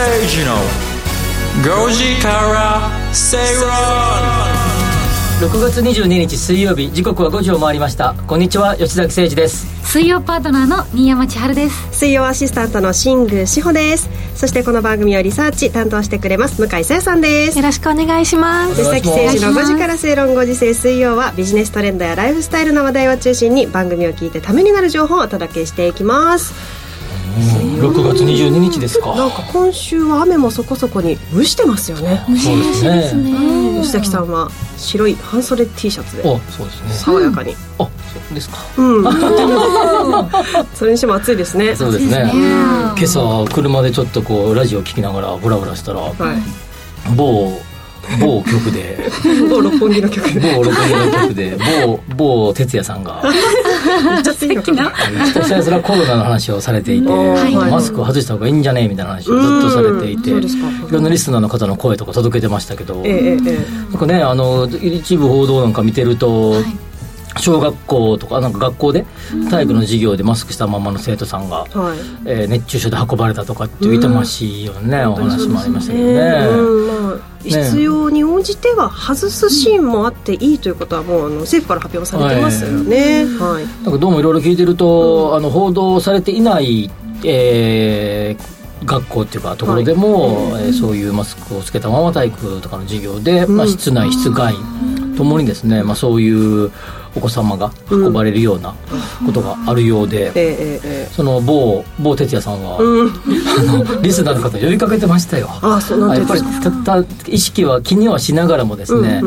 崎誠二の5時から正論6月22日水曜日時刻は5時を回りました。こんにちは吉崎誠二です。水曜パートナーの新山千春です。水曜アシスタントの新宮志保です。そしてこの番組をリサーチ担当してくれます向井沙耶さんです。よろしくお願いします。吉崎誠二の5時から正論5時制水曜はビジネストレンドやライフスタイルの話題を中心に番組を聞いてためになる情報をお届けしていきます6月22日ですか。なんか今週は雨もそこそこに蒸してますよね。そうですね。吉崎さんは白い半袖 T シャツで。おそうですね。爽やかに、あそうですか。うん、それにしても暑いですね。そうですね。今今朝車でちょっとこうラジオ聞きながらブラブラしたらはい。某某局で。某六本木の曲で某六本木の局で。某某哲也さんが。言っちゃっていいのかな。ひたすらコロナの話をされていて、はい。マスクを外した方がいいんじゃね？えみたいな話をずっとされていて、いろんなリスナーの方の声とか届けてましたけど、ええええ。えなんかねあの一部報道なんか見てると、小学校とかなんか学校で体育の授業でマスクしたままの生徒さんが、えはい。えー熱中症で運ばれたとかっていう痛ましいようなね、お話もありましたけどね。うん。まあ、必要に応じては外すシーンもあっていいということはもうあの政府から発表されてますよね。はい。なんかどうもいろいろ聞いてると、あの報道されていない、えー学校っていうかところでも、えーそういうマスクをつけたまま体育とかの授業で、まあ、室内室外ともにですね、まあ、そういうお子様が運ばれるようなことがあるようで、その某某哲也さんは、うん。あのリスナーの方呼びかけてましたよ。あ、そうなんてやっぱりたた意識は気にはしながらもですね、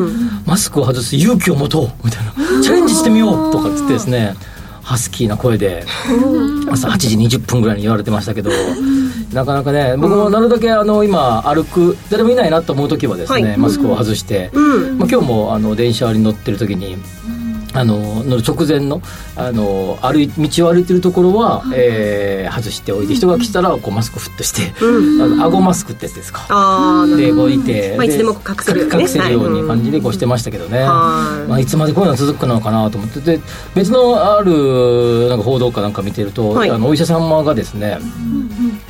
マスクを外す勇気を持とうみたいな。チャレンジしてみようとかって言ってですねハスキーな声で朝8時20分ぐらいに言われてましたけどなかなかね僕もなるだけあの今歩く誰もいないなと思う時はですね、はい。マスクを外して、うん。まあ、今日もあの電車に乗ってる時にあの直前のあの歩い道を歩いてるところは、えー外しておいて人が来たらこうマスクフッとして、あの顎マスクってやつですか。ああ、でこういて、まあいつでも隠せるようにね。隠せるように感じでこうしてましたけどね、はい。まあ、いつまでこういうの続くのかなと思って。で別のあるなんか報道かなんか見てると、はい。あのお医者様がですね、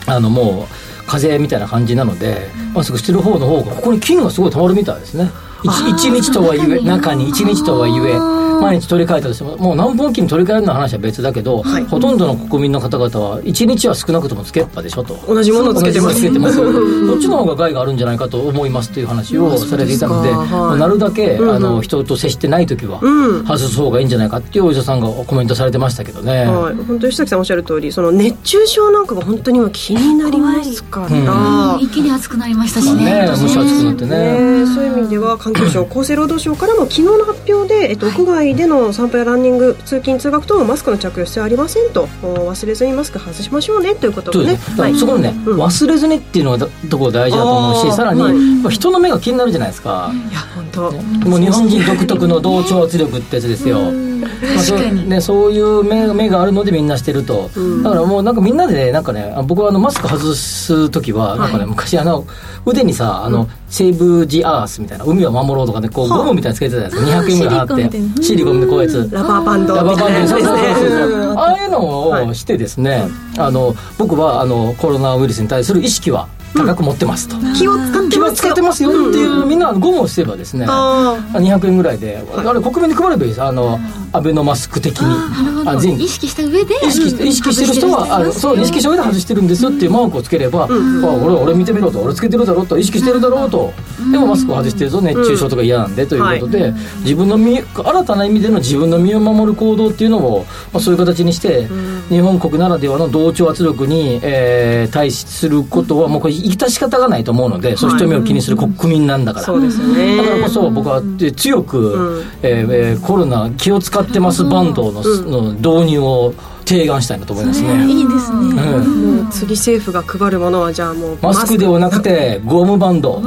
あのもう風邪みたいな感じなのでマスクしてる方の方がここに菌がすごいたまるみたいですね。一一日とはいえ中に一日とはいえ毎日取り替えたとしてももう何本菌取り替えるの話は別だけど、はい。ほとんどの国民の方々は一日は少なくともつけっぱでしょと。同じものをつけてます。けてます。そっちの方が害があるんじゃないかと思いますという話をされていたので、はい。まあなるだけ、うんうん。あの人と接してない時はうん。外す方がいいんじゃないかっていうお医者さんがコメントされてましたけどね、はい、本当吉崎さんおっしゃる通りその熱中症なんかが本当に今気になりますから、一気に暑くなりましたしね。ね蒸し暑くなってね。ねそういう意味では環境省厚生労働省からも昨日の発表で、えっと、屋外での散歩やランニング通勤通学等のマスクの着用必要ありませんと。お忘れずにマスク外しましょうね。ということをね。そうですね、だからそこのね、うん。忘れずにっていうのがだところ大事だと思うしさらに、はい。まあ人の目が気になるじゃないですか、いや本当、もう日本人独特の同調圧力ってやつですよ、まあそうね、そういう目目があるのでみんなしてると、うん。だからもうなんかみんなでねなんかねあ僕はあのマスク外す時はなんかね、昔あの腕にさあの、セーブ・ジ・アースみたいな海を守ろうとかねこうはあゴムみたいなのつけてたやつ200円ぐらい払って。シリコンでこうやつラバーバンドラバーバンドそうそうそう。そうああいうのをしてですね、あの僕はあのコロナウイルスに対する意識は高く持ってますと、気を使ってってますよっていう、みんなゴムをすればですねあ200円ぐらいで、あれ国民に配ればいいです。あのアベノマスク的に。なるほど。あ全意識した上で意識して意識してる人はあそう意識した上で外してるんですよっていうマークをつければ、あ俺俺見てみろと。俺つけてるだろうと。意識してるだろうと、でもマスクを外してると熱中症とか嫌なんでということで、自分の身新たな意味での自分の身を守る行動っていうのを、まあ、そういう形にして、日本国ならではの同調圧力に、えー対処することはもうこれ致し方がないと思うので、そういう人目を気にする国民なんだから。そうですよね。だからこそ僕はえ強く、うん。えーえーコロナ気を使ってますバンドの,、の導入を提案したいなと思いますね、いいですね。うん。次政府が配るものはじゃあもうマスクではなくてゴムバンド。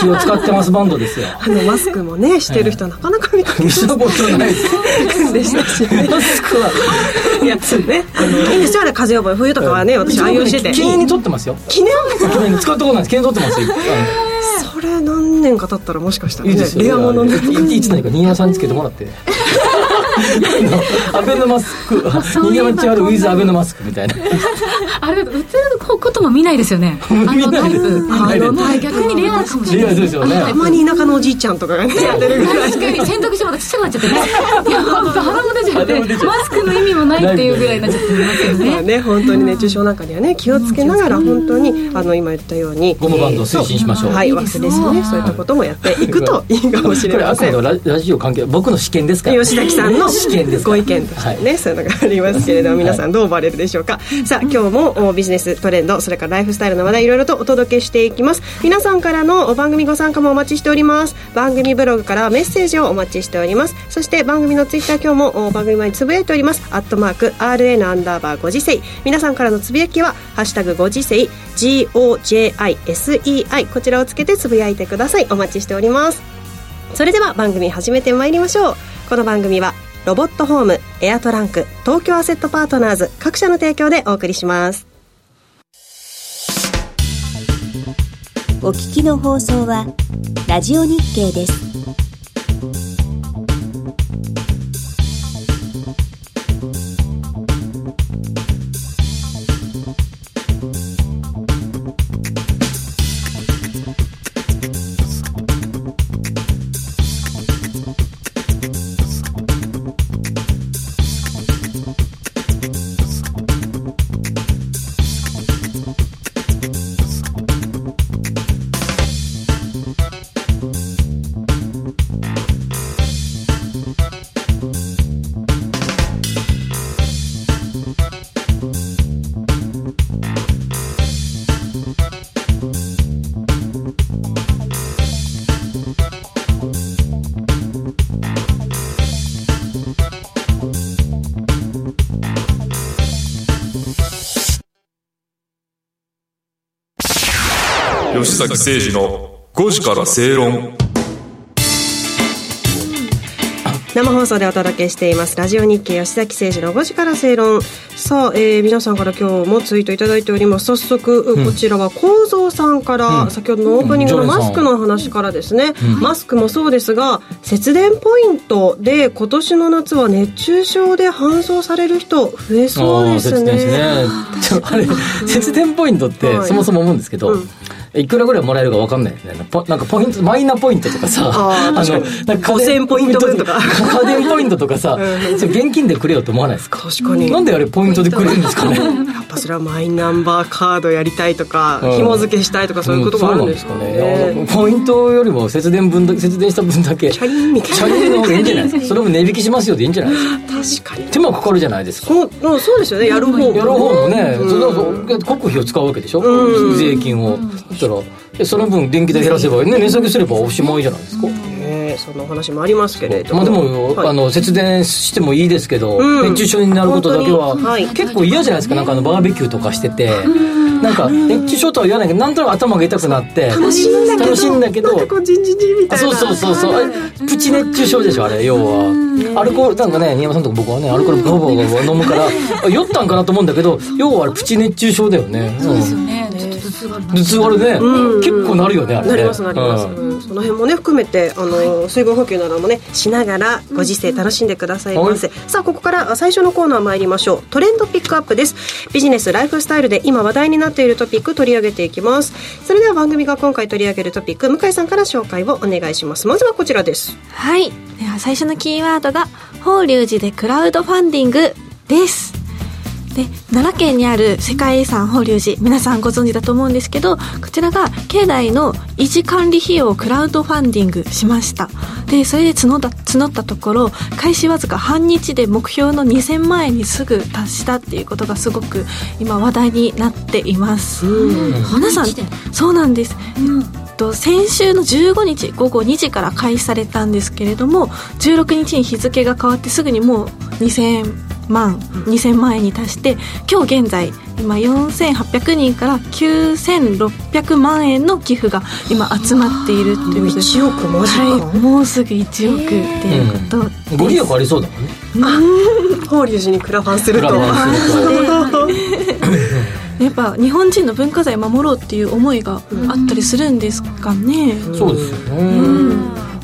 気を使ってますバンドですよ。あのマスクもねしてる人なかなか見かけ見たことない。でしたしね。マスクは。いやそうねあのいいんですよあれ風邪予防冬とかはね私愛用してて記念に撮ってますよ。記念？記念に使ったことないです。記念に撮ってますよ。それ何年か経ったらもしかしたらねいいですよ。レアものにいいつの日か新山さんにつけてもらってアベノマスク新山千春ウィズアベノマスクみたいなあれ売ってることも見ないですよねあのタイプあ逆にレアかもしれないですよねたまに田舎のおじいちゃんとかがねやってるぐらい確かに選択肢またちっちゃくなっちゃってねいや本当鼻も出ちゃってマスクの意味もないっていうぐらいになっちゃってますよねね本当に熱中症なんかにはね気をつけながら本当にあの今言ったようにゴムバンド推進しましょうはい忘れそういったこともやっていくといいかもしれこれあくませんラジオ関係僕の試験ですから吉崎さんの試験ですご意見としてね、そういうのがありますけれども皆さんどう思われるでしょうか、さあ今日もおビジネストレンドそれからライフスタイルの話題いろいろとお届けしていきます。皆さんからのお番組ご参加もお待ちしております。番組ブログからメッセージをお待ちしております。そして番組のツイッター今日もお番組前につぶやいております。アットマーク RN アンダーバーご時世。皆さんからのつぶやきはハッシュタグご時世 GOJISEI こちらをつけてつぶやいてください。お待ちしております。それでは番組始めてまいりましょう。この番組はロボットホームエアトランク東京アセットパートナーズ各社の提供でお送りしますお聞きの放送はラジオ日経です。崎誠二の5時から正論。生放送でお届けしています。ラジオ日経吉崎誠二の5時から正論。さあ、えー皆さんから今日もツイートいただいております。早速、こちらは構造さんから、うん。先ほどのオープニングのうん。マスクの話からですね、マスクもそうですが節電ポイントで今年の夏は熱中症で搬送される人増えそうです節電ですね。あれ節電ポイントってはい。そもそも思うんですけど、うんいくらぐらいもらえるか分かんないよね。ポなんかポイントマイナポイントとかさあー確かに。なんか家電5000ポイント分とか。家電ポイントとかさ、うん。それ現金でくれよと思わないですか？確かに。なんであれポイントでくれるんですかね？やっぱそれはマイナンバーカードやりたいとか、うん。紐付けしたいとかそういうことがあるんですかね,、うんかポイントよりも節電分だ節電した分だけチャリンみたいなチャリンの方がいいんじゃないですか？それも値引きしますよでいいんじゃないですか？確かに。手間かかるじゃないですか？そううんそうですよね。やる方もやる方もね、うん。そ国費を使うわけでしょ、うん。税金を、そしたらその分電気代減らせばね。値下げすればおしまいじゃないですか、ねそんなお話もありますけれども。まあでも、はい。あの節電してもいいですけど、うん。熱中症になることだけは、はい結構嫌じゃないですか。なんかあのバーベキューとかしてて、なんか熱中症とは言わないけどなんとなく頭が痛くなって楽しいんだけど楽しいんだけどなんかこうジンジンジンみたいな。あそうそうそうそう。あれプチ熱中症でしょあれ要は。アルコールなんかね新山さんとか僕はねアルコールガバガバ飲むからあ 酔ったんかなと思うんだけど要はあれプチ熱中症だよね。そうですよね。ちょっと頭痛がある。ね、うん。結構なるよねあれね。なりますなります、うん。うん。その辺もね含めてあの、水分補給などもねしながらご時世楽しんでくださいませ、さあここから最初のコーナー参りましょう。トレンドピックアップです。ビジネスライフスタイルで今話題になっているトピック取り上げていきます。それでは番組が今回取り上げるトピック向井さんから紹介をお願いします。まずはこちらです。はい。では最初のキーワードが、法隆寺でクラウドファンディングです。で、奈良県にある世界遺産法隆寺、皆さんご存知だと思うんですけど、こちらが境内の維持管理費用をクラウドファンディングしました。で、それで募った、募ったところ、開始わずか半日で目標の2000万円にすぐ達したっていうことがすごく今話題になっています。皆さんそうなんです。えっと先週の15日午後2時から開始されたんですけれども16日に日付が変わってすぐにもう2000万2000万円に達して今日現在今4800人から9600万円の寄付が今集まっているということで1億マジか、はい、もうすぐ1億っていうことです、ご利益ありそうだもんね。法隆寺にクラファンすると。クラファンするとやっぱ日本人の文化財守ろうっていう思いがあったりするんですかね、そうですよね、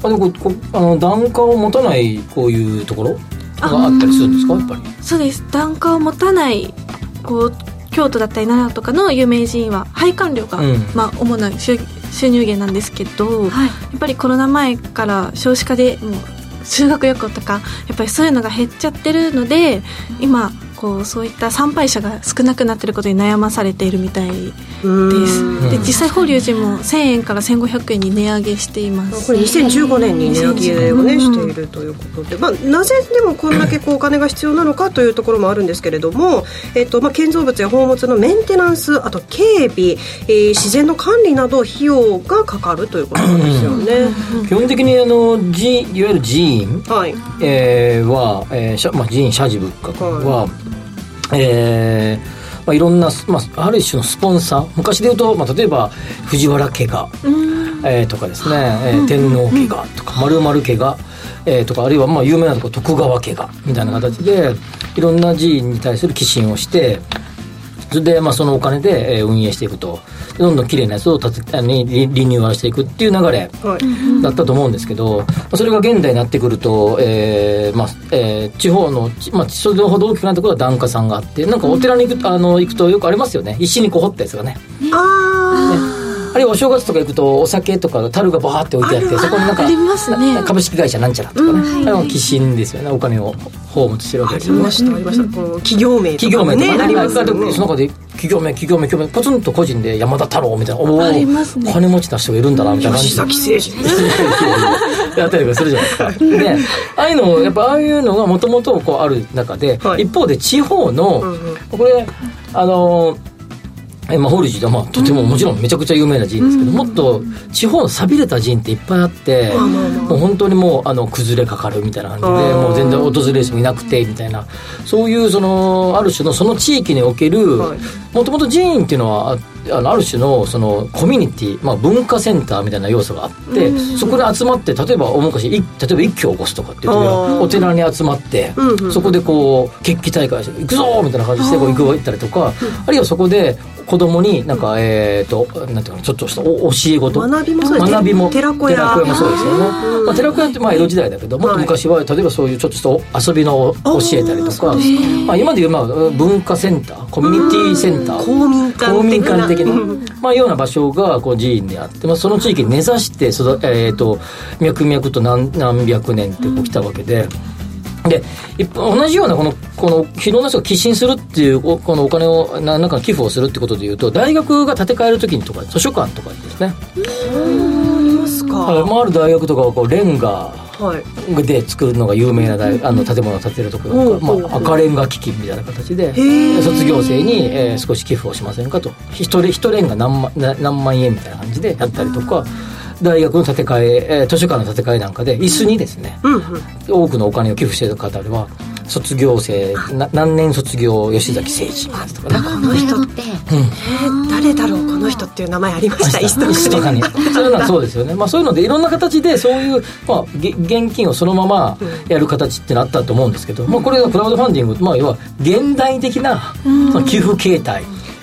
あでもここあの檀家を持たないこういうところがあったりするんですかやっぱり。そうです。檀家を持たないこう京都だったり奈良とかの有名人は配管料が、うん。まあ、主な収収入源なんですけど、はい。やっぱりコロナ前から少子化でもう修学旅行とかやっぱりそういうのが減っちゃってるので今こうそういった参拝者が少なくなってることに悩まされているみたいです。で実際法隆寺も1000円から1500円に値上げしています。これ2015年に値上げをね、うんしているということで、まあ、なぜでもこんだけこうお金が必要なのかというところもあるんですけれども、えっとまあ、建造物や宝物のメンテナンスあと警備、えー自然の管理など費用がかかるということなんですよね。基本的にあの寺いわゆる寺院、はい、えーは、えーしゃまあ、寺院社寺仏閣は、えーまあ、いろんな、まあ、ある種のスポンサー。昔で言うと、まあ、例えば藤原家が、えーとかですね、えー天皇家がとか丸々家が、えーとかあるいはまあ有名なところ徳川家がみたいな形でいろんな寺院に対する寄進をしてそれでまあそのお金でえー運営していくと。どんどん綺麗なやつを建てあのリリニューアルしていくっていう流れはいだったと思うんですけど、まあそれが現代になってくると、えーまあえー地方の、ちまあ、それほど大きくなってくると檀家さんがあってなんかお寺に行く,、あの行くとよくありますよね。石にこう掘ったやつがね。ああるいはお正月とか行くとお酒とか樽がバーって置いてあってそこになんかありますね。株式会社なんちゃらとかね、あれは寄進ですよね。お金を放物してるわああけですよね。りましたありました。この企業名と企業名とかかね。ありますね。その中で企業名企業名企業名ポツンと個人で山田太郎みたいなおおありますね。金持ちな人がいるんだなみたいな感崎誠二やったりとかするじゃないですか。で、ああいうの、やっぱああいうのがもともとこうある中で、はい。一方で地方の、うんうん。これ、あのえまあ、法隆寺はまあとてももちろんめちゃくちゃ有名な寺院ですけど、もっと地方の寂れた寺院っていっぱいあって、もう本当にもうあの崩れかかるみたいな感じでもう全然訪れる人もいなくてみたいなそういうそのある種のその地域におけるはい。もともと寺院っていうのはああのある種のそのコミュニティ、まあ、文化センターみたいな要素があって、そこで集まって例えば大昔い例えば一挙を起こすとかっていう時あはーお寺に集まって、そこでこう決起大会して「行くぞ!」みたいな感じでこう行く行ったりとか、あるいはそこで子供になんか、えっ、となんていうかなちょっとしたお教え事。学びもそうですね。学びも寺子屋。もそうですよね、まあ、寺子屋ってまあ江戸時代だけどもっと昔は例えばそういうちょっとした遊びの教えたりとか、まあ、今でいうまあ文化センターコミュニティセンター。公民館的な。公民館的なうんまあ、ような場所がこう寺院であって、まあ、その地域に根ざして育、えー、と脈々と何何百年ってこう来たわけで。で同じようなこのこのいろんな人が寄進するっていうおこのお金をななんか寄付をするってことでいうと大学が建て替える時にとか図書館とかですね、ありますか。はい。まあ、ある大学とかはこうレンガはい。で作るのが有名な大あの建物を建てるところとか、まあ、赤レンガ基金みたいな形でー。卒業生に、えー少し寄付をしませんかと。一人一レンガ何万な何万円みたいな感じでやったりとか大学の建て替ええー図書館の建て替えなんかで椅子にですねうんうん。多くのお金を寄付している方では卒業生な何年卒業吉崎誠二とかね。この人って。えー誰だろうこの人っていう名前ありました？椅子椅子とかに。そういうのはそうですよね、まあ、そういうのでいろんな形でそういう、まあ、げ現金をそのままやる形ってなったと思うんですけど、まあ、これがクラウドファンディング、まあ、要は現代的なその寄付形態、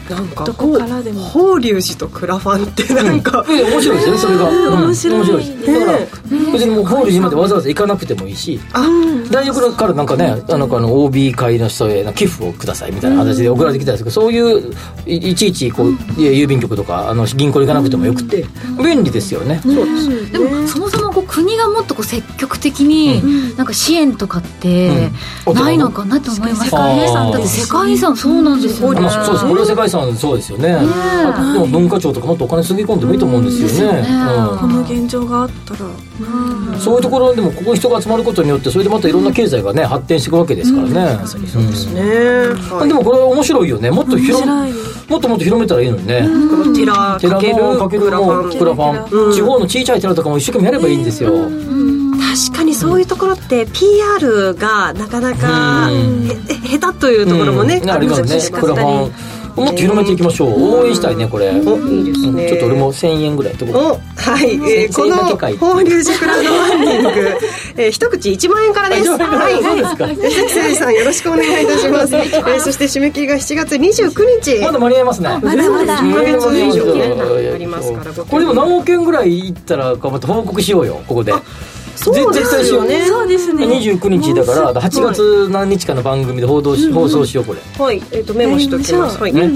なんかどこからでも法隆寺とクラファンってなんか、え面白いですよねそれが、うん。面白い。ですだから別にもう法隆寺までわざわざ行かなくてもいいしあ大学からなんかねあのあの OB 会の人への寄付をくださいみたいな形で送られてきたんですけどそういういいちいちこう郵便局とかあの銀行に行かなくてもよくて便利ですよね、そうですでもそもそもこう国がもっとこう積極的になんか支援とかってうん。ないのかなと思います。世界遺産だって世界遺産そうなんですよね。そうです。これは世界遺産そうですよね。あでも文化庁とかもっとお金つぎ込んでもいいと思うんですよね,、ですよねこの現状があったらうん、そういうところでもここに人が集まることによってそれでまたいろんな経済がね発展していくわけですからね、うん。そうですね、はいでもこれは面白いよね。もっと広もっともっと広めたらいいのにね、この寺か寺けるのかけるクラフもァン。クラファン、地方の小さい寺とかも一生懸命やればいいんですよ、確かにそういうところって PR がなかなかうん。へ下手というところもね、うん。ありますね。クラファンもっと広めていきましょう。応援したいねこれ、おいいですね。ちょっと俺も1000円ぐらいとこ。おはい、えー、この法隆寺クラウドファンディング、えー、一口1万円からです。はい、そうですか。吉崎誠二さんよろしくお願いいたします。えー、そして締め切りが7月29日。まだ間に合いますね。まだまだ。1ヶ月以上ありますからこれでも何億円ぐらいいったらかまた報告しようよここでそうですよね。そうですね。29日だから8月何日かの番組で報道し、放送しようこれ。はい、えー、とメモしときます、はい。ね、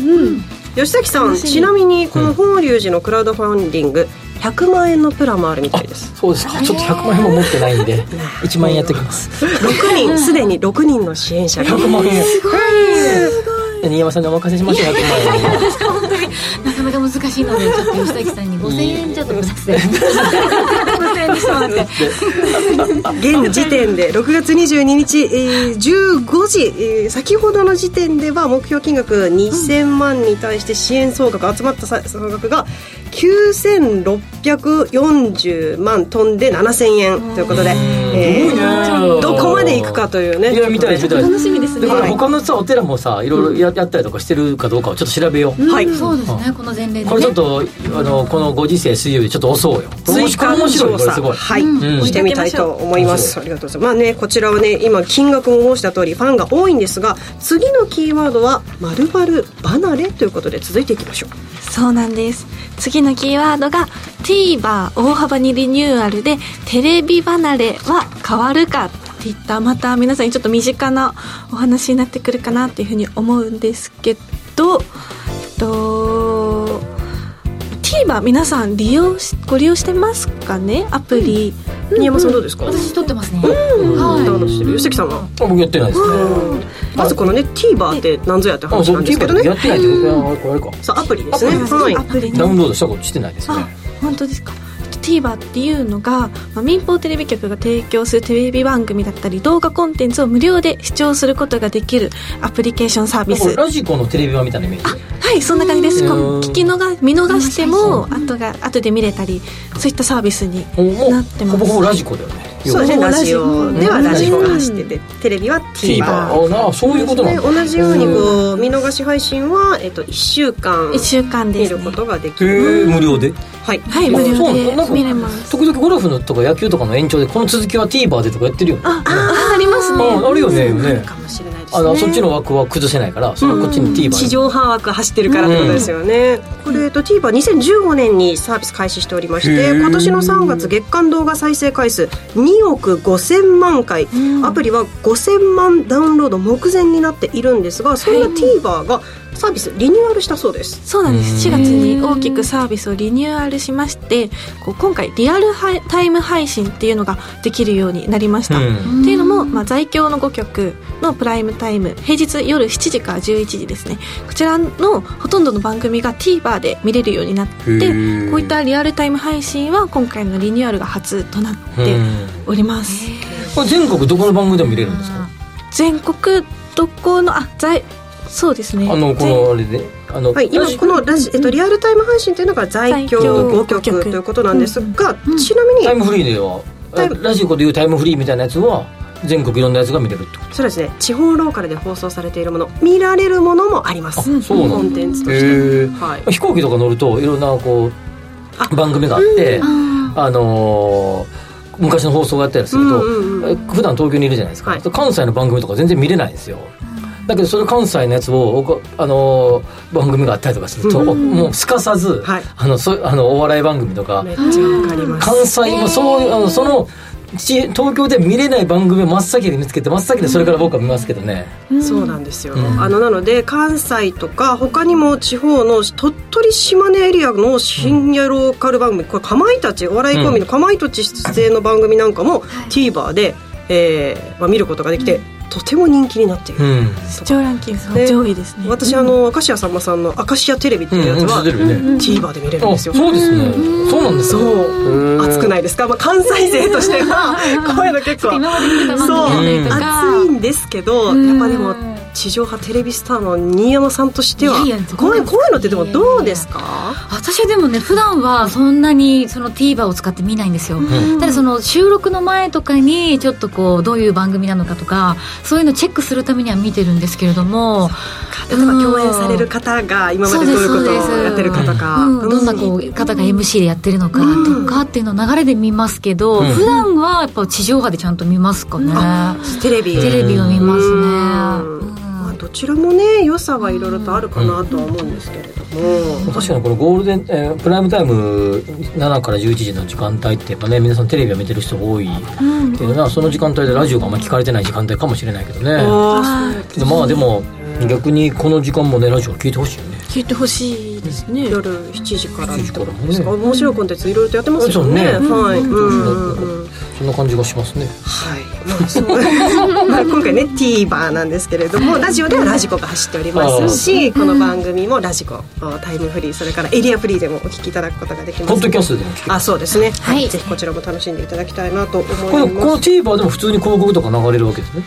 吉崎さんちなみにこの法隆寺のクラウドファンディング100万円のプランもあるみたいです。そうですか。ちょっと100万円も持ってないんで 1万円やってきます。6人すでに6人の支援者。が100万円。すごい。新山さんにお任せしましょう100万円なかなか難しいのでちょっと吉崎さんに5000円ちょっとご作成5000円にしてもらって。現時点で 6月22日、えー、15時、えー先ほどの時点では目標金額2000万に対して支援総額集まったさ総額が9640万飛んで7000円ということで、えーどこまでいくかというねいや見たい見たい。楽しみですね。だから他のさお寺もさいろいろややったりとかしてるかどうかをちょっと調べよう、はい。そうですねこの前例でね。これちょっとあのこのご時世水曜日ちょっと遅うよ。面白いこれすごい、はい、ん。してみたいと思います。ありがとうございます。まあねこちらはね今金額も申した通りファンが多いんですが次のキーワードは「まる離れ」ということで続いていきましょう。そうなんです。次のキーワードが TVer 大幅にリニューアルでテレビ離れは変わるかっていったまた皆さんにちょっと身近なお話になってくるかなっていうふうに思うんですけどえっと TVer 皆さん利用しご利用してますかね？アプリ、新山さんどうですか？私撮ってますね。うん。はい。してる吉崎さんは？あ僕やってないですね、まずこのね TVer って何ぞやってあ話そうなんですけど TVer やねってないってあこれあれかさあアプリですね。アプリはい。アプリねダウンロードしたことしてないですね。あ本当ですか？TVer っていうのが、まあ、民放テレビ局が提供するテレビ番組だったり動画コンテンツを無料で視聴することができるアプリケーションサービス。ラジコのテレビ版みたいなイメージ。はいそんな感じです。聞き逃見逃しても後が後で見れたりそういったサービスになってます。ほぼほぼラジコだよね。そうですねラジオではラジコが走っててテレビは TVer あなそういうことなんね、だ同じようにこう見逃し配信は、えっと、1週間1週間で見ることができへるえ無料で？はい。はい無あそう。料で見れます。時々ゴルフのとか野球とかの延長でこの続きは TVer でとかやってるよ。ねああありますね。ああるよねね。かもしれないですね。あのそっちの枠は崩せないからそのこっちに TVer 地上波枠走ってるからってことですよね、これ、えっと、TVer2015 年にサービス開始しておりましへてー。今年の3月月間動画再生回数2億5000万回、アプリは5000万ダウンロード目前になっているんですがそんな TVer がサービスリニューアルしたそうです。そうなんです。4月に大きくサービスをリニューアルしましてこう今回リアルハイタイム配信っていうのができるようになりました、うん。っていうのも、まあ、在京の5局のプライムタイム平日夜7時から11時ですね。こちらのほとんどの番組が TVer で見れるようになってこういったリアルタイム配信は今回のリニューアルが初となっております、これ全国どこの番組でも見れるんですか？全国どこのあ在そうですね。あのこのあれで？あのはい、今このラジ、えっと、リアルタイム配信というのが在京在京5局ということなんですが、ちなみにタイムフリーでは？ラジコでいうタイムフリーみたいなやつは全国いろんなやつが見れるってこと？そうですね。地方ローカルで放送されているもの見られるものもあります。あそうなんだ。コンテンツとして、はい、飛行機とか乗るといろんなこう番組があってあのー昔の放送がやったりすると、うんうんえ普段東京にいるじゃないですか、はい。関西の番組とか全然見れないんですよだけどそれ関西のやつをおあのー番組があったりとかすると、もうすかさず、はい。あのそあのお笑い番組とかめっちゃわかります。関西もそうあのそのち東京で見れない番組を真っ先に見つけて真っ先でそれから僕は見ますけどね、そうなんですよ、ん。あのなので関西とか他にも地方の鳥取島根エリアの深夜ローカル番組、これかまいたちお笑いコンビのかまいたち出演の番組なんかも TVer で、えーまあ、見ることができて、とても人気になっている、うん。視聴ランキング上位ですね。私あの明石家さんまさんの「明石家テレビ」っていうやつは、うん。うん。TVer で見れるんあですよ。そうですね。そうなんですかそう。熱くないいですか、まあ、関西勢としてはこういうの結構今まで見てた番組だったりとか。熱いんですけどやっぱでも地上波テレビスターの新山さんとしてはいやいやこういうこういうのってでもどうですか？私はでもね普段はそんなにその TVer を使って見ないんですよ、ただその収録の前とかにちょっとこうどういう番組なのかとかそういうのチェックするためには見てるんですけれども。例えば共演される方が今までどういうことをやってる方か、うん、どんなこう方が MC でやってるのかとかっていうのを流れで見ますけど、ん。普段はやっぱ地上波でちゃんと見ますかね、テレビ。テレビを見ますねどちらもね良さはいろいろとあるかなとは思うんですけれども、確かにこのゴールデン、えープライムタイム7から11時の時間帯ってやっぱね皆さんテレビを見てる人が多いっていうのはその時間帯でラジオがあんまり聞かれてない時間帯かもしれないけどね。あけどまあでも逆にこの時間もねラジオ聞いてほしいよね聞いてほしいですね。ー夜7時から7時からもね。ですか面白いコンテンツいろいろとやってますよね。ね。はい、うん。うんうんそんな感じがしますね。はい、まあそう。まあ今回ね TVer なんですけれどもラジオではラジコが走っておりますしこの番組もラジコタイムフリーそれからエリアフリーでもお聞きいただくことができます。ポッドキャストでも聞けあそうですね、ははい。い、ぜひこちらも楽しんでいただきたいなと思いこのます TVer でも普通に広告とか流れるわけですね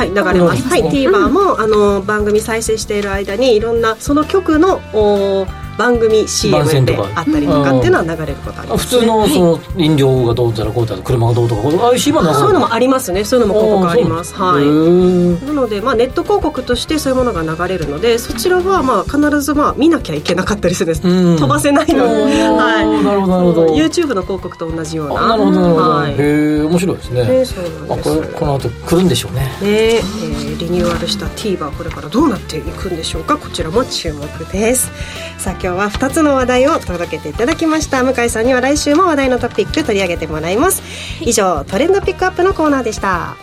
はい流れます、はい、TVer もあの番組再生している間にいろんなその曲のお番組 CM であったりとかっていうのは流れることありあます、普通のその飲料がどうだらこうだら車がどうとかああいう CM はそういうのもありますね。そういうのも広告あります。はい。なので、まあ、ネット広告としてそういうものが流れるのでそちらはまあ必ずまあ見なきゃいけなかったりするんです、うん。飛ばせないので、はい、なるほどなるほど。YouTube の広告と同じような。あなるほど。なるほど、はい。へえ面白いですね。ねそうなんです。あこれこの後来るんでしょうね。ねえーリニューアルした TVer これからどうなっていくんでしょうか？こちらも注目です。さあ今日は2つの話題を届けていただきました。向井さんには来週も話題のトピック取り上げてもらいます。以上トレンドピックアップのコーナーでした。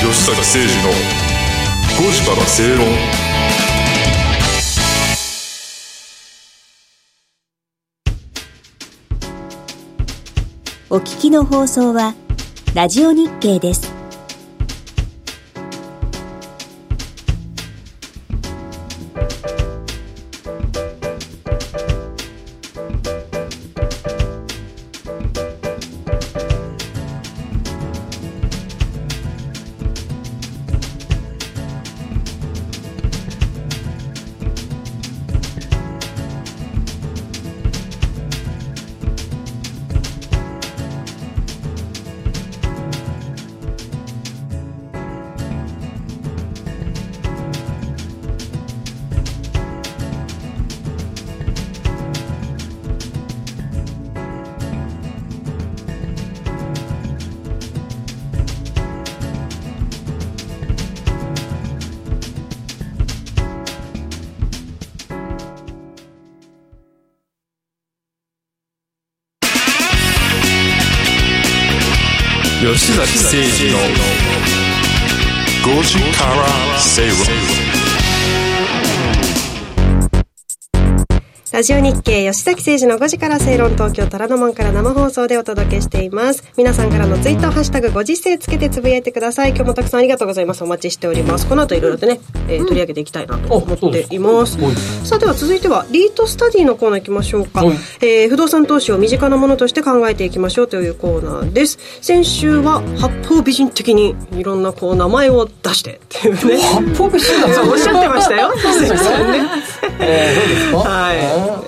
吉坂誠二の5時から正論。お聞きの放送はラジオ日経です。ラジオ日経吉崎誠二の5時から正論東京虎ノ門から生放送でお届けしています。皆さんからのツイート、ハッシュタグ5時世つけてつぶやいてください。今日もたくさんありがとうございます。お待ちしております。この後いろいろとね、えー取り上げていきたいなと思っています。はいさあでは続いてはリートスタディのコーナー行きましょうか、はいえー不動産投資を身近なものとして考えていきましょうというコーナーです。先週は八方美人的にいろんなこう名前を出してっていうね。八方美人おっしゃってましたよ。ねえーどうですか？はい、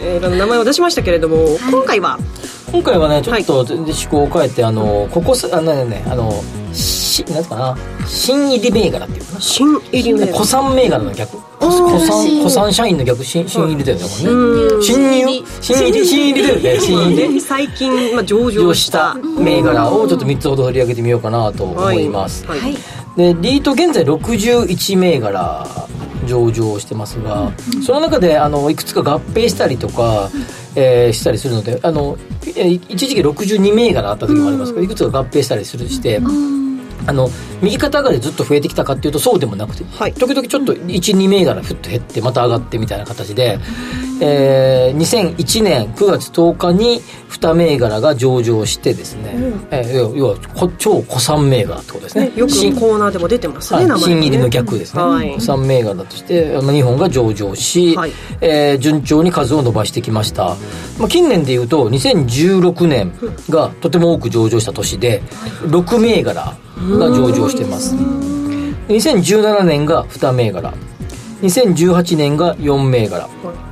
ええーいろんな名前を出しましたけれども、今回は？ー今回はねちょっと全然趣向を変えてあのここさあのねあのしなんかな？新入り銘柄っていうかな？新入り銘柄。古参銘柄の逆。古参古参社員の逆新新入りだよねこれうん。ね新入新入り新入りだよね新入り。最近、まあ、上場上ししたた銘柄をちょっと3つほど取り上げてみようかなと思います、はい。はい。でリート現在61銘柄上場してますが、その中であのいくつか合併したりとか、えーしたりするのであのえー一時期62銘柄あった時もありますけど、いくつか合併したりするして、あの右肩上がりでずっと増えてきたかっていうとそうでもなくて、はい。時々ちょっと12銘柄ふっと減ってまた上がってみたいな形で、えー2001年9月10日に2銘柄が上場してですね、えー要要はこ超古参銘柄ってことですね。ねよく新コーナーでも出てますね、ね。新入りの逆ですね、はい。古参銘柄としてまあ日本が上場し、はい。えー順調に数を伸ばしてきました、まあ、近年でいうと2016年がとても多く上場した年で6銘柄が上場してます。2017年が2銘柄。2018年が4銘柄。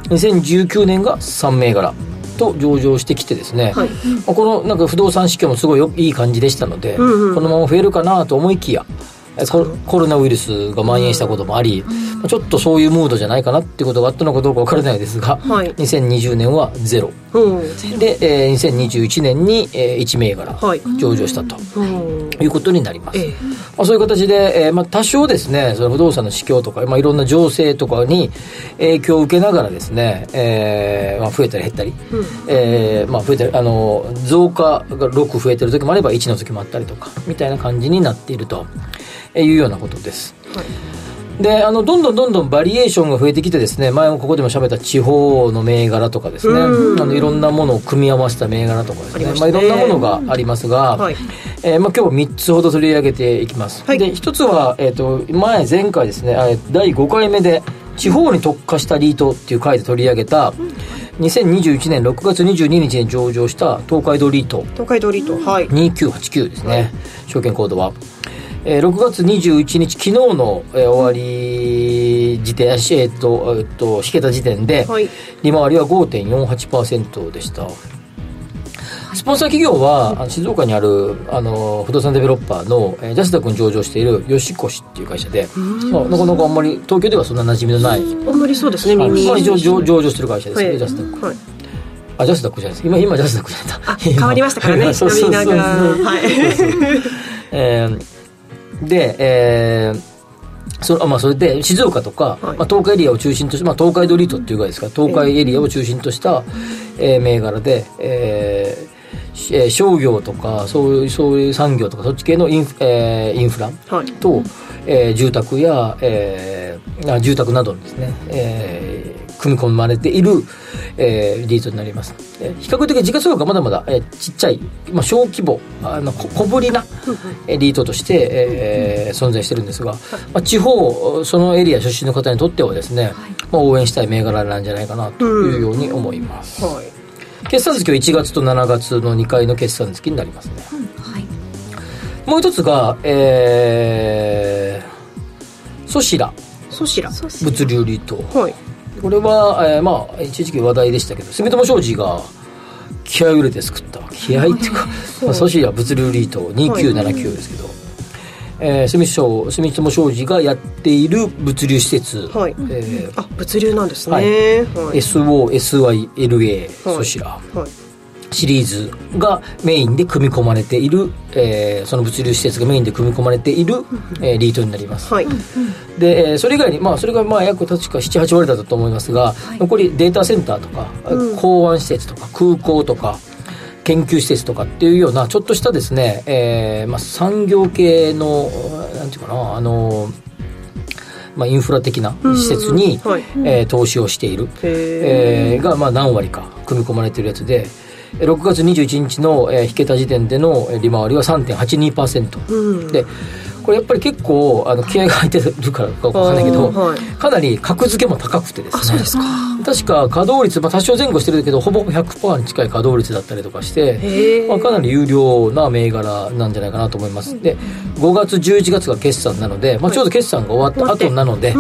2019年が3銘柄。と上場してきてですね、はい。まあこのなんか不動産市況もすごいよいい感じでしたので、んうん。このまま増えるかなと思いきやえココロナウイルスが蔓延したこともあり、まあちょっとそういうムードじゃないかなってことがあったのかどうか分からないですが、はい。2020年はゼロ。うんで、えー2021年に、えー1銘柄はい。上場したとうんいうことになります、ええ。まあ、そういう形で、えーまあ、多少ですねその不動産の市況とか、まあ、いろんな情勢とかに影響を受けながらですね、えーまあ、増えたり減ったり、えーまあ、増えたりあの増加が6増えてる時もあれば1の時もあったりとかみたいな感じになっているというようなことです、であのどんどんどんどんバリエーションが増えてきてですね前もここでも喋った地方の銘柄とかですねあのいろんなものを組み合わせた銘柄とかですねまあ、ありましたね。いろんなものがありますが、はい。えーまあ、今日3つほど取り上げていきます、はい。で1つは、えー、と前前回ですねあ第5回目で地方に特化したリートっていう回で取り上げた2021年6月22日に上場した東海道リート。東海道リートはい。2989ですね、証券コードは、えー6月21日昨日の、えー終わり時点えーっと、えーっと引けた時点で、はい。利回りは5.48%でした。スポンサー企業は静岡にあるあの不動産デベロッパーの、えージャスダックに上場している吉越っていう会社で、まあ、なかなかあんまり東京ではそんな馴染みのない、あんまりそうですね耳まあ、上場してる会社です。ね、はい。ジャスダック。はい。あジャスダックじゃないです。今今ジャスダックじゃないあ変わりましたからね そうそうそう涙が。はい。えーで、えーそあまあ、それで静岡とか、はい。まあ、東海エリアを中心として、まあ、東海ドリートっていうぐらいですか。ら東海エリアを中心とした、えー銘柄で、えーしえー商業とかそういうそういう産業とかそっち系のインフ,、えーインフラはい。と、えー住宅や、えーあ住宅などにですね、えー組み込まれている、えーリートになります、えー比較的時価総額がまだまだ、えーちっちゃい、まあ、小規模あのこ小ぶりな、えーリートとして、えー存在してるんですが、まあ、地方そのエリア出身の方にとってはですね、まあ、応援したい銘柄なんじゃないかなというように思います、はい。決算月は1月と7月の2回の決算月になりますね、はい。もう一つがえー、ソシラ。そしら物流リート。はいこれは、えーまあ一時期話題でしたけど住友商事が気合を入れて作った気合っていうか、まあ、ソシラ物流リート2979ですけど、えー住友住友商事がやっている物流施設、はい。えーあ物流なんですね。はい。はい。SOSYLA はいソシラはいシリーズがメインで組み込まれている、えーその物流施設がメインで組み込まれている、えーリートになります、はい。で、えーそれ以外に、まあ、それがまあ約確か78割だったと思いますが、残りデータセンターとか、港湾施設とか空港とか研究施設とかっていうようなちょっとしたですね、えーまあ、産業系のなんていうかなあのまあ、インフラ的な施設に、うん。はい。えー投資をしている、へえーがまあ何割か組み込まれているやつでえー6月21日の、えー引けた時点でのえー利回りは3.82%、うん。でこれやっぱり結構あの気合が入ってるからかわかんないけど、はい。かなり格付けも高くてですね。あそうですか。確か稼働率、まあ、多少前後してるけどほぼ100%に近い稼働率だったりとかしてまあ、かなり有料な銘柄なんじゃないかなと思います。で5月11月が決算なので、まあ、ちょうど決算が終わった後なので、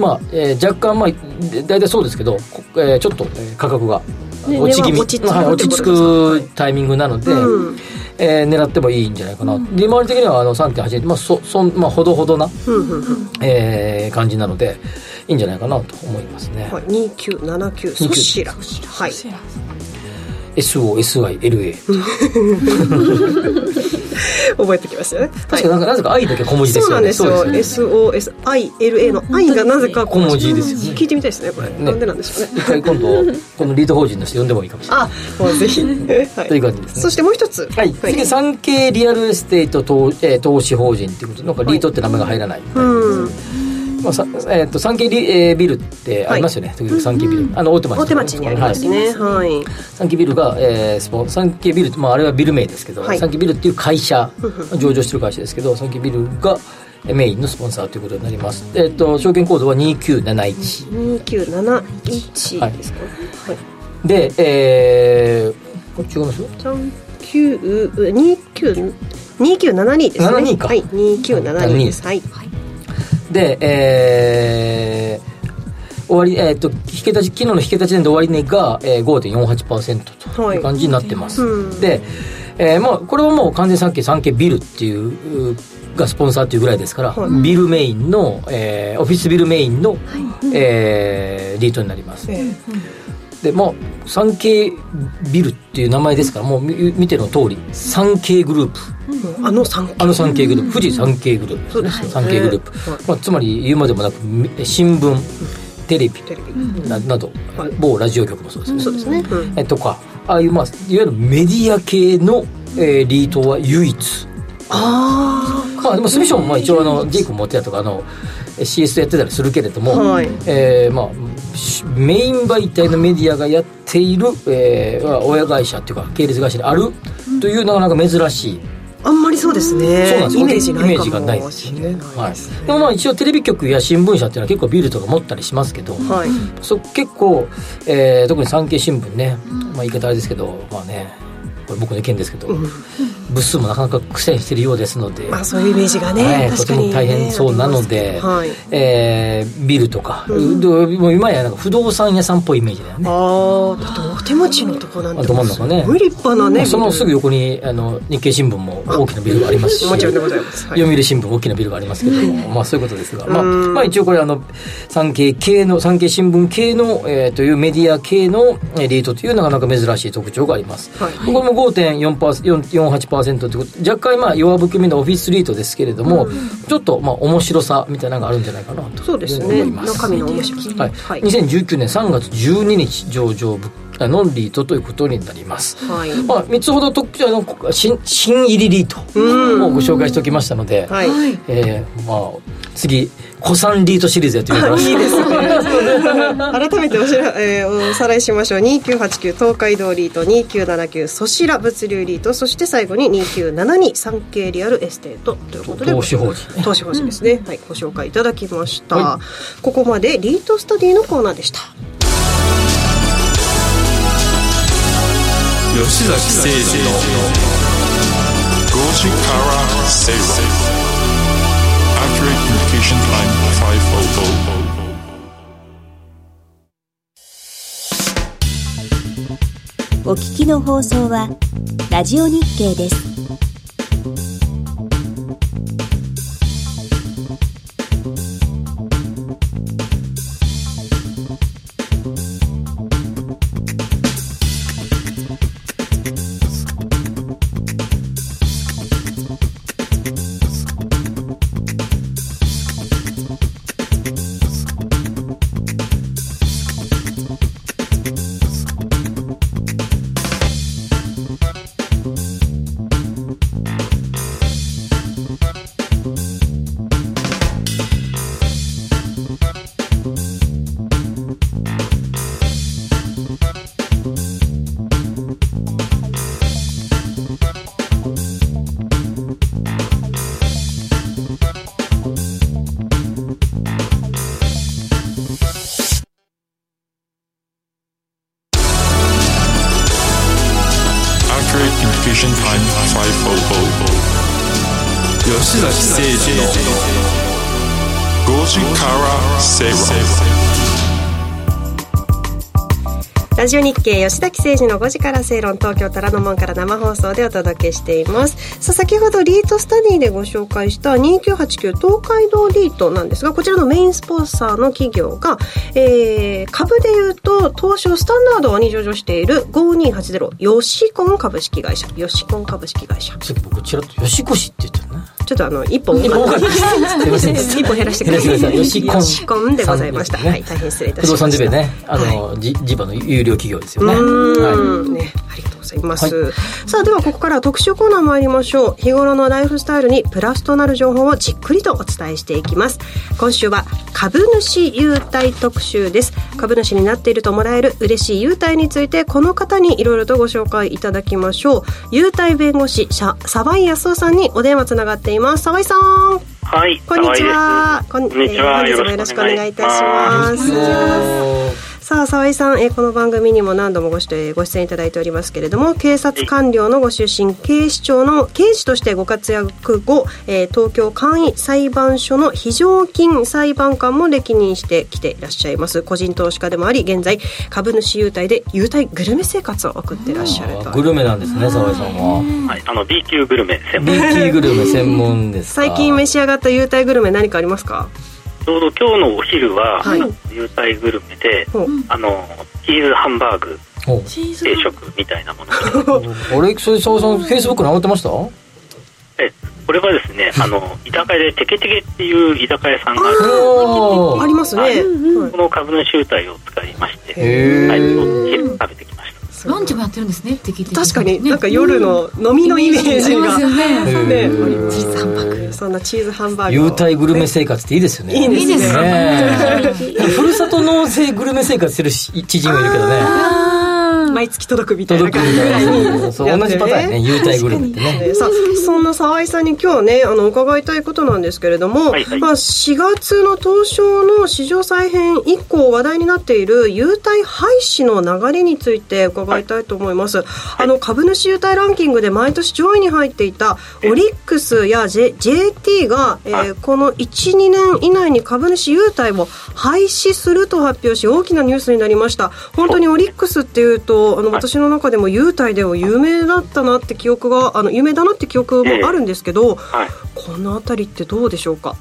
まあえー若干、まあ、で大体そうですけど、こえーちょっと、えー価格がね落ち気味、落ち着くはい落ち着くタイミングなので、うん。えー狙ってもいいんじゃないかな、利回り的にはあの3.8まあそそんまあ、ほどほどな、うんうんうん。えー感じなのでいいんじゃないかなと思いますね、はい2979ソシラはい。SOSYLA 覚えてきましたね。確かなんかなぜか I だけ小文字でそうすよね。なんですよ。SOSILA の I がなぜか小文字ですよね。聞いてみたいですね。これなんでなんでしょうね。一回今度 このリート法人の人呼んでもいいかもしれない。あもうぜひ。は いという感じですね。そしてもう一つ。はい、次産経リアルエステート投,、えー投資法人っていうことでなんかリートって名前が入らない、うんまあさえー、と産経リ、えービルってありますよね、時々産経ビル。あの大手町大手町にありますね。はい。はい、産経ビルが、えー、スポン産経ビル、まあ、あれはビル名ですけど、はい。産経ビルっていう会社上場してる会社ですけど産経ビルがえーメインのスポンサーということになります。えっ、と証券コードは2971、2971はい。ですかはい。でえー、これ違います？39 2972ですね。72か。はい。2972ですはいで、えー、終わり、えっ、と、引けた時、昨日の引けた時点で終わり値が、えー、5.48%とい。う感じになってます。うん。で、えー、まあ、これはもう完全産経、産経ビルっていう、うがスポンサーっていうぐらいですから、はい。ビルメインの、えーオフィスビルメインの、えーリートになります、えでまあ 3K ビルっていう名前ですからもう見見ての通り 3K グループ。えあの3あの 3K グループ、富士 3K グループ。ですね、3K グループ、まあ、つまり言うまでもなくみ新聞テレビテレビ。ななど、はい。某ラジオ局もそうですね、そうですね、うん。えとかああいう、まあ、いわゆるメディア系の、えーリートは唯一。あまあでもスミションもまあ一応あのジェイク持ってたとかあの CS やってたりするけれども、はい。えーまあしメイン媒体のメディアがやっている、えー、親会社っていうか系列会社にあるというなかなか珍しい、ああんまりそうですね。そうなんです。イメージがないでもすよね。はい。でもまあ一応テレビ局や新聞社っていうのは結構ビルとか持ったりしますけど、はい。そう結構、えー特に産経新聞ね、まあ、言い方あれですけどまあねこれ僕の意見ですけど、部数もなかなか苦戦しているようですので、まあそういうイメージがね、はい、とても大変そうなので、はい。えービルとか、でもう今やなんか不動産屋さんっぽいイメージだよね、ああだってお手持ちのとこなんてすごい立派なねまあそのすぐビ横にあの日経新聞も大きなビルがありますし。ルもちろんでございます、はい。読売新聞大きなビルがありますけども、まあそういうことですが、まあ、うん。まあ一応これあの産経系の産経新聞系の、えーというメディア系のえーリートというなかなか珍しい特徴があります、はい。これも5.4%、48%ということで若干まあ弱含みのオフィスリートですけれども、ちょっとまあ面白さみたいなのがあるんじゃないかなとそうです思ねいます。中身の面白さはい、はい。2019年3月12日上場物あのリートということになります。はい。まあ、3つほど特あの新新入りリートをご紹介しておきましたので、はい、えーまあ、次古参リートシリーズやってみます。いいですね。改めておしら、えーおさらいしましょう。2989東海道リート2979ソシラ物流リートそして最後に2972産経リアルエステートということで投資法人ね投資法人ですね、はいご紹介いただきました、はここまでリートスタディのコーナーでした。吉崎誠二の5時から正論お聴きの放送はラジオ日経です。ジオ日経吉崎誠二の5時から正論東京虎ノ門から生放送でお届けしています。さあ先ほどリートスタディでご紹介した2989東海道リートなんですがこちらのメインスポンサーの企業が、えー株でいうと東証スタンダードに上場している5280ヨシコン株式会社。ヨシコン株式会社。さっき僕ちらっと吉越って言ったよね。ちょっとあの一本一本一本減らしてください。減らしてくださいヨシコンヨシコンでございました、はい大変失礼いた不動しました。産デベね。あの、じ地場の有料企業ですよね。はい。んね、ありがとういます、はさあではここからは特集コーナー参りましょう。日頃のライフスタイルにプラスとなる情報をじっくりとお伝えしていきます。今週は株主優待特集です。株主になっているともらえる嬉しい優待についてこの方にいろいろとご紹介いただきましょう。優待弁護士沢井康夫さんにお電話つながっています。沢井さん。はい、こんにちは。こんにちはえー本日もよろしくお願いいたしますさあ沢井さん、えーこの番組にも何度もご出ご出演いただいておりますけれども警察官僚のご出身警視庁の刑事としてご活躍後、えー東京簡易裁判所の非常勤裁判官も歴任してきていらっしゃいます。個人投資家でもあり現在株主優待で優待グルメ生活を送っていらっしゃると。グルメなんですね沢井さんは。はい、あの B 級グルメ専門。B 級グルメ専門ですか。最近召し上がった優待グルメ何かありますか？ちょうど今日のお昼は、はい。優待グルメで、あのチーズハンバーグ定食みたいなもの。あれそれ沢井さんフェイスブックに上がってました？でこれはですねあの居酒屋でテケテケっていう居酒屋さんがある。おありますね、はい。はいこの株主優待を使いまして、はい、お昼食べてきました。ランチもやってるんですねって聞いて確かになんか夜の飲みのイメージが、チーズハンバーグそんなチーズハンバーグ優待グルメ生活っていいですよね。いいですね。ふるさと納税グルメ生活してるし知人がいるけどね毎月届くみたいな届くみ感じぐらいになそう同じパターンね。優待グルメってね。ねさあそんな沢井さんに今日ねあの伺いたいことなんですけれども、はいはい。まあ、4月の東証の市場再編以降話題になっている優待廃止の流れについて伺いたいと思います、あの株主優待ランキングで毎年上位に入っていたオリックスや、J、JT が、えーはい。この12年以内に株主優待を廃止すると発表し大きなニュースになりました。本当にオリックスっていうとあのはい。私の中でも優待では有名だったなって記憶があの有名だなって記憶もあるんですけど、はい。この辺りってどうでしょうか？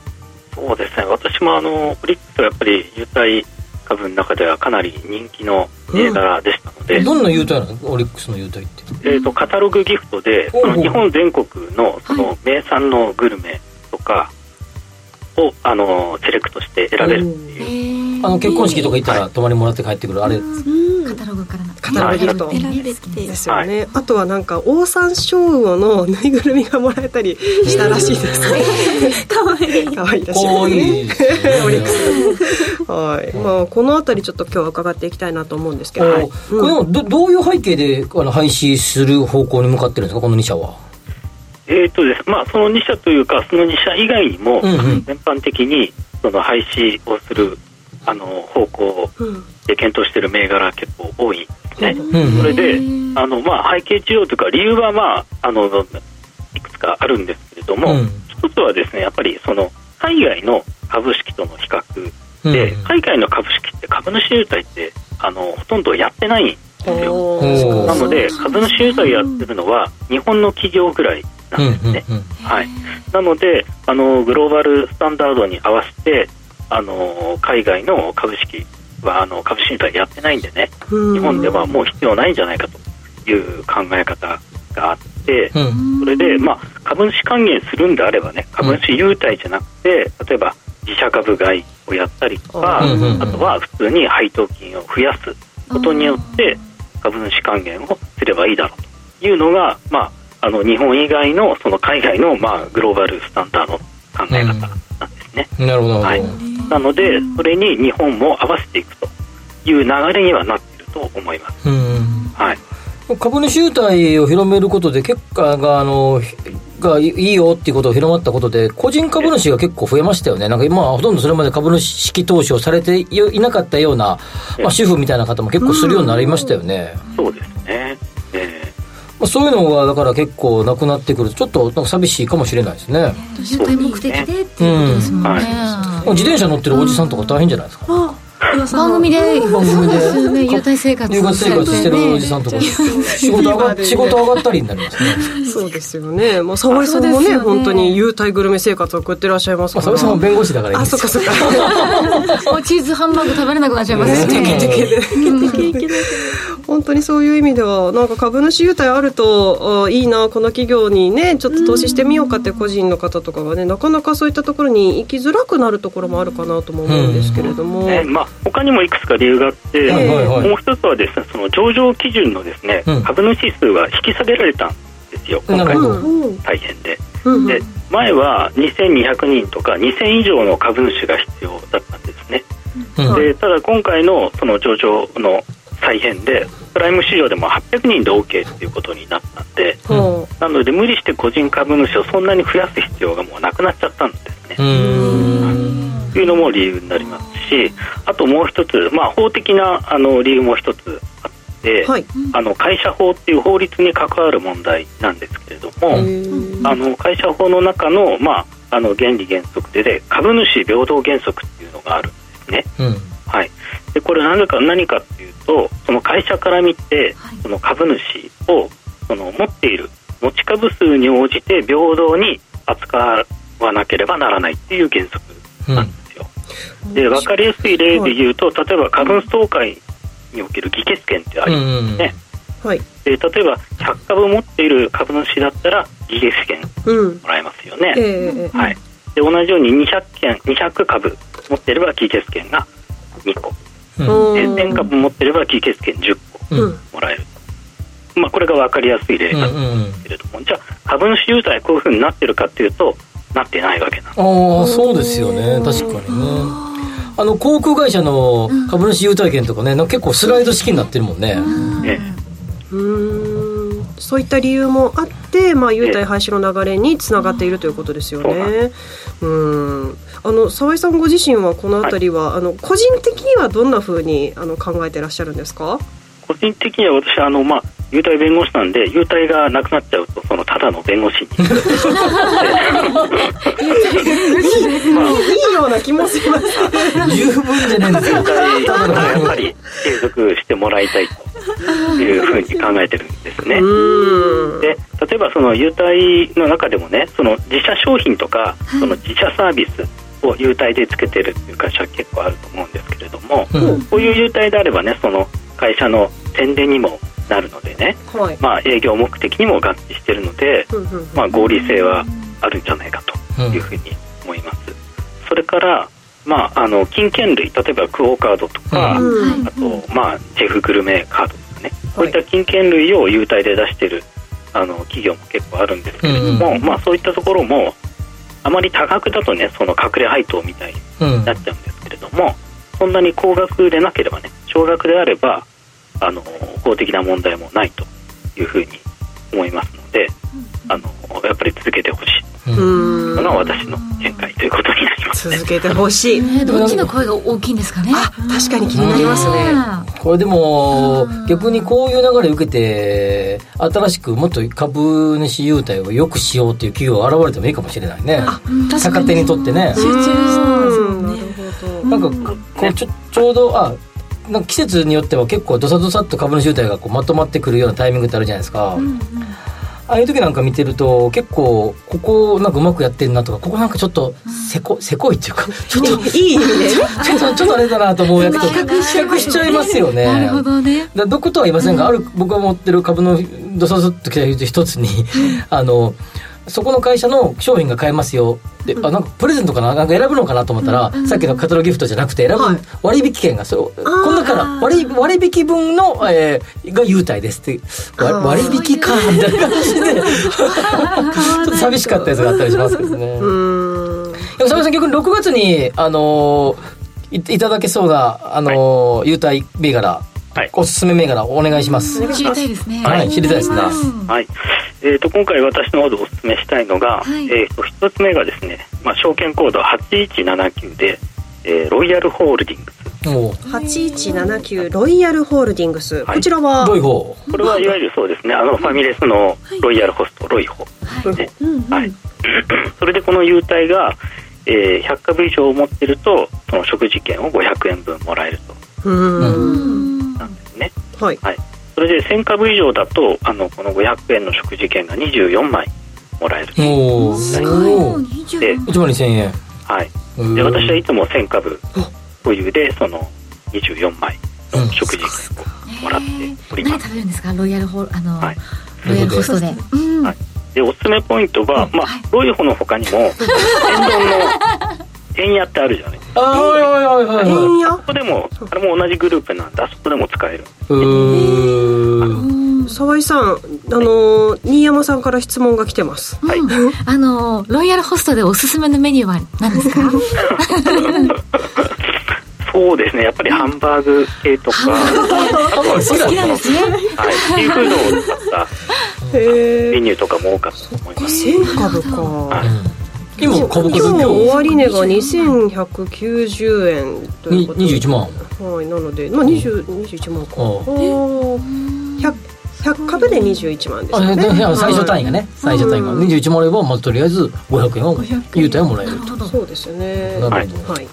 そうですね。私もあのオリックスはやっぱり優待株の中ではかなり人気の銘柄でしたので、どんな優待なの？オリックスの優待って。えー、とカタログギフトでその日本全国のその名産のグルメとかをあのセレクトして選べるっていう。あの結婚式とか行ったら泊まりもらって帰ってくるあれ。カタログからな。カタログギフト選べてですよね、あとはなんかオオサンショウウオのぬいぐるみがもらえたりしたらしいです。かわいい。可愛いらしいかわいいですね。はい、まあこの辺りちょっと今日は伺っていきたいなと思うんですけど、おこれどどういう背景であの廃止する方向に向かってるんですかこの2社はえーとですまあ、その2社というかその2社以外にも、うんうん。全般的にその廃止をするあの方向うん。で検討している銘柄結構多いんですね。うんうんそれであの、まあ、背景需要というか理由は、まあ、あのいくつかあるんですけれども、うん。一つはですねやっぱりその海外の株式との比較で、うん海外の株式って株主優待ってあのほとんどやってないんですよ。なので株主優待やってるのは日本の企業ぐらいなうんんですね。うんうんはい、なのであのグローバルスタンダードに合わせてあの海外の株式はあの株式優待やってないんでね。うん。日本ではもう必要ないんじゃないかという考え方があってうん。それで、まあ、株主還元するんであればね株主優待じゃなくて例えば自社株買いをやったりとかうんうんうん。あとは普通に配当金を増やすことによって株主還元をすればいいだろうというのが、まあ、あの日本以外のその海外の、まあ、グローバルスタンダードの考え方なんですね。なるほどなはいなのでそれに日本も合わせていくという流れにはなっていると思います。うんはい株主優待を広めることで結果があのひがいいよっていうことを広まったことで個人株主が結構増えましたよね。なんか今はほとんどそれまで株主式投資をされていなかったような、まあ、主婦みたいな方も結構するようになりましたよね、そうですね、えまあ、そういうのがだから結構なくなってくるとちょっとなんか寂しいかもしれないですね。目的でっていうことですもんね、うん。自転車乗ってるおじさんとか大変じゃないですか、あ噂の番組で。番組で。そうですね。優待生活。留学生活してるおじさんとか。仕事上が 仕事上がったりになりますね。そうですよね。まあ、沙織さんもね、そうですよね。本当に優待グルメ生活を送ってらっしゃいますから。まあそれさんも弁護士だからいいんあ、ですよそっかそっか。もうチーズハンバーグ食べれなくなっちゃいますね。テケテケで。本当にそういう意味では、なんか株主優待あると、あいいな、この企業にね、ちょっと投資してみようかって個人の方とかがね、なかなかそういったところに行きづらくなるところもあるかなとも思うんですけれども。ねまあ、他にもいくつか理由があって、はいはいはい。もう一つはですねその上場基準のですね、うん。株主数が引き下げられたんですよ、今回のなるほど。うん大変で。うん。で前は2200人とか2000以上の株主が必要だったんですね。うん。でただ今回のその上場の再編でプライム市場でも800人で OK っていうことになったんでほなので無理して個人株主をそんなに増やす必要がもうなくなっちゃったんですね。というのも理由になりますしあともう一つ、まあ、法的なあの理由も一つあって、はい。あの会社法っていう法律に関わる問題なんですけれども、あの会社法の中の,、まあ、あの原理原則でで株主平等原則っていうのがあるんですね。うん。はい、でこれなぜか何かっていうとその会社から見て、その株主をその持っている持ち株数に応じて平等に扱わなければならないっていう原則なんですよ。で分かりやすい例で言うと、例えば株主総会における議決権ってありますね。はい。で例えば100株持っている株主だったら議決権うん。もらえますよね。ええええはい、で同じように200件200株持っていれば議決権が2個、で1000株持っていれば議決権10個うん。もらえる、まあ、これが分かりやすい例なんですけれども、じゃあ株主優待こういうふうになってるかっていうとなってないわけなんですああそうですよね。確かにね。あの航空会社の株主優待券とかねなんか結構スライド式になってるもんね。ねうーんそういった理由もあって、まあ、優待廃止の流れにつながっているということですよね。うん。あの沢井さんご自身はこの辺りは、あの個人的にはどんなふうにあの考えてらっしゃるんですか？個人的には私あの、まあ、優待弁護士なんで優待がなくなっちゃうとそのただの弁護士に いいような気もします。十分じゃないんです優か待はやっぱり継続してもらいたいというふうに考えてるんですね。うんで例えばその優待の中でもねその自社商品とか、その自社サービスを優待でつけてるっていう会社は結構あると思うんですけれども、うん。こういう優待であればねその会社の宣伝にもなるのでね、はい。まあ、営業目的にも合致してるので、うんうんうんまあ、合理性はあるんじゃないかというふうに思います。それからまあ、あの金券類例えばクオ・カードとか、うん。あと、まあ、ジェフグルメカードとかね、こういった金券類を優待で出してるあの企業も結構あるんですけれども、まあ、そういったところもあまり多額だとねその隠れ配当みたいにうん。なっちゃうんですけれども、そんなに高額でなければね少額であればあの法的な問題もないというふうに思いますので、あのやっぱり続けてほしいうん。のが私の見解ということになります。続けてほしい。ねどっちの声が大きいんですかね。あ、確かに気になりますね。これでも逆にこういう流れを受けて新しくもっと株主優待を良くしようっていう企業が現れてもいいかもしれないね。逆手に。とってね。集中してますうんもんね。なるほど。なんかこうちょちょうどあなんか季節によっては結構どさどさっと株主優待がこうまとまってくるようなタイミングってあるじゃないですか、ああいう時なんか見てると結構ここなんかうまくやってんなとかここなんかちょっとせこせこいっていうかちょっといい意味で。ちょっとちょっとあれだなと思うやつと比較しちゃいますよね。なるほどね。だどことは言いませんが、ある僕が持ってる株のどさどさっときた一つに、あのそこの会社の商品が買えますよ。で、あなんかプレゼントかな？なんか選ぶのかなと思ったら、さっきのカタログギフトじゃなくて選ぶ、はい。割引券がそうこの中から割割引分の、えーが優待ですってわ割引かみたいな感じで。ちょっと寂しかったやつがあったりしますけどね。うん。でも、佐々木さん、逆に6月に、あのーいいただけそうな、あのー優待銘柄、はい。おすすめ銘柄、お願いします。知りたいですね。はい知りたいですね。うんはいえー、と今回私の方でお勧めしたいのが、はい。えー、と一つ目がですね、まあ、証券コード8179で、えーロイヤルホールディングス。もう、8179ロイヤルホールディングス。はい。こちらは？どういう方？これはいわゆるそうですねあのファミレスのロイヤルホストロイホですね、はい、それでこの優待が、えー100株以上持ってるとその食事券を500円分もらえると。うん。なんですね、はい。はい、それで1000株以上だとあのこの500円の食事券が24枚もらえる。ともう、おすごいー。で1万2000円。はい、うんで私はいつも1000株保有でその24枚の食事券をもらっております、何食べるんですか？ロイヤルホールあの、はい。ロイヤルホストで。うん。はい、でおすすめポイントは、まあ、ロイホの他にも 天丼の円屋ってあるじゃない。ですかあー、はいはいはいはいはい。円屋？そこでもあれも同じグループなんであそこでも使える。うー。ん。沢井さん、あの新山さんから質問が来てます。はい。あのロイヤルホストでおすすめのメニューは何ですか？そうですね。やっぱりハンバーグ系とか。あとは好きなんですね。はい、シーフードを使ったへメニューとかも多かったと思います。1000株か。はい今株価今日終値が2190円ということで。21万。はいなのでまあ20 21万か。お100 100株で21万ですね。で最初単位がね。最初単位が。21万あればまずとりあえず500円を優待をもらえる。とそうですよね。なるほど。はい。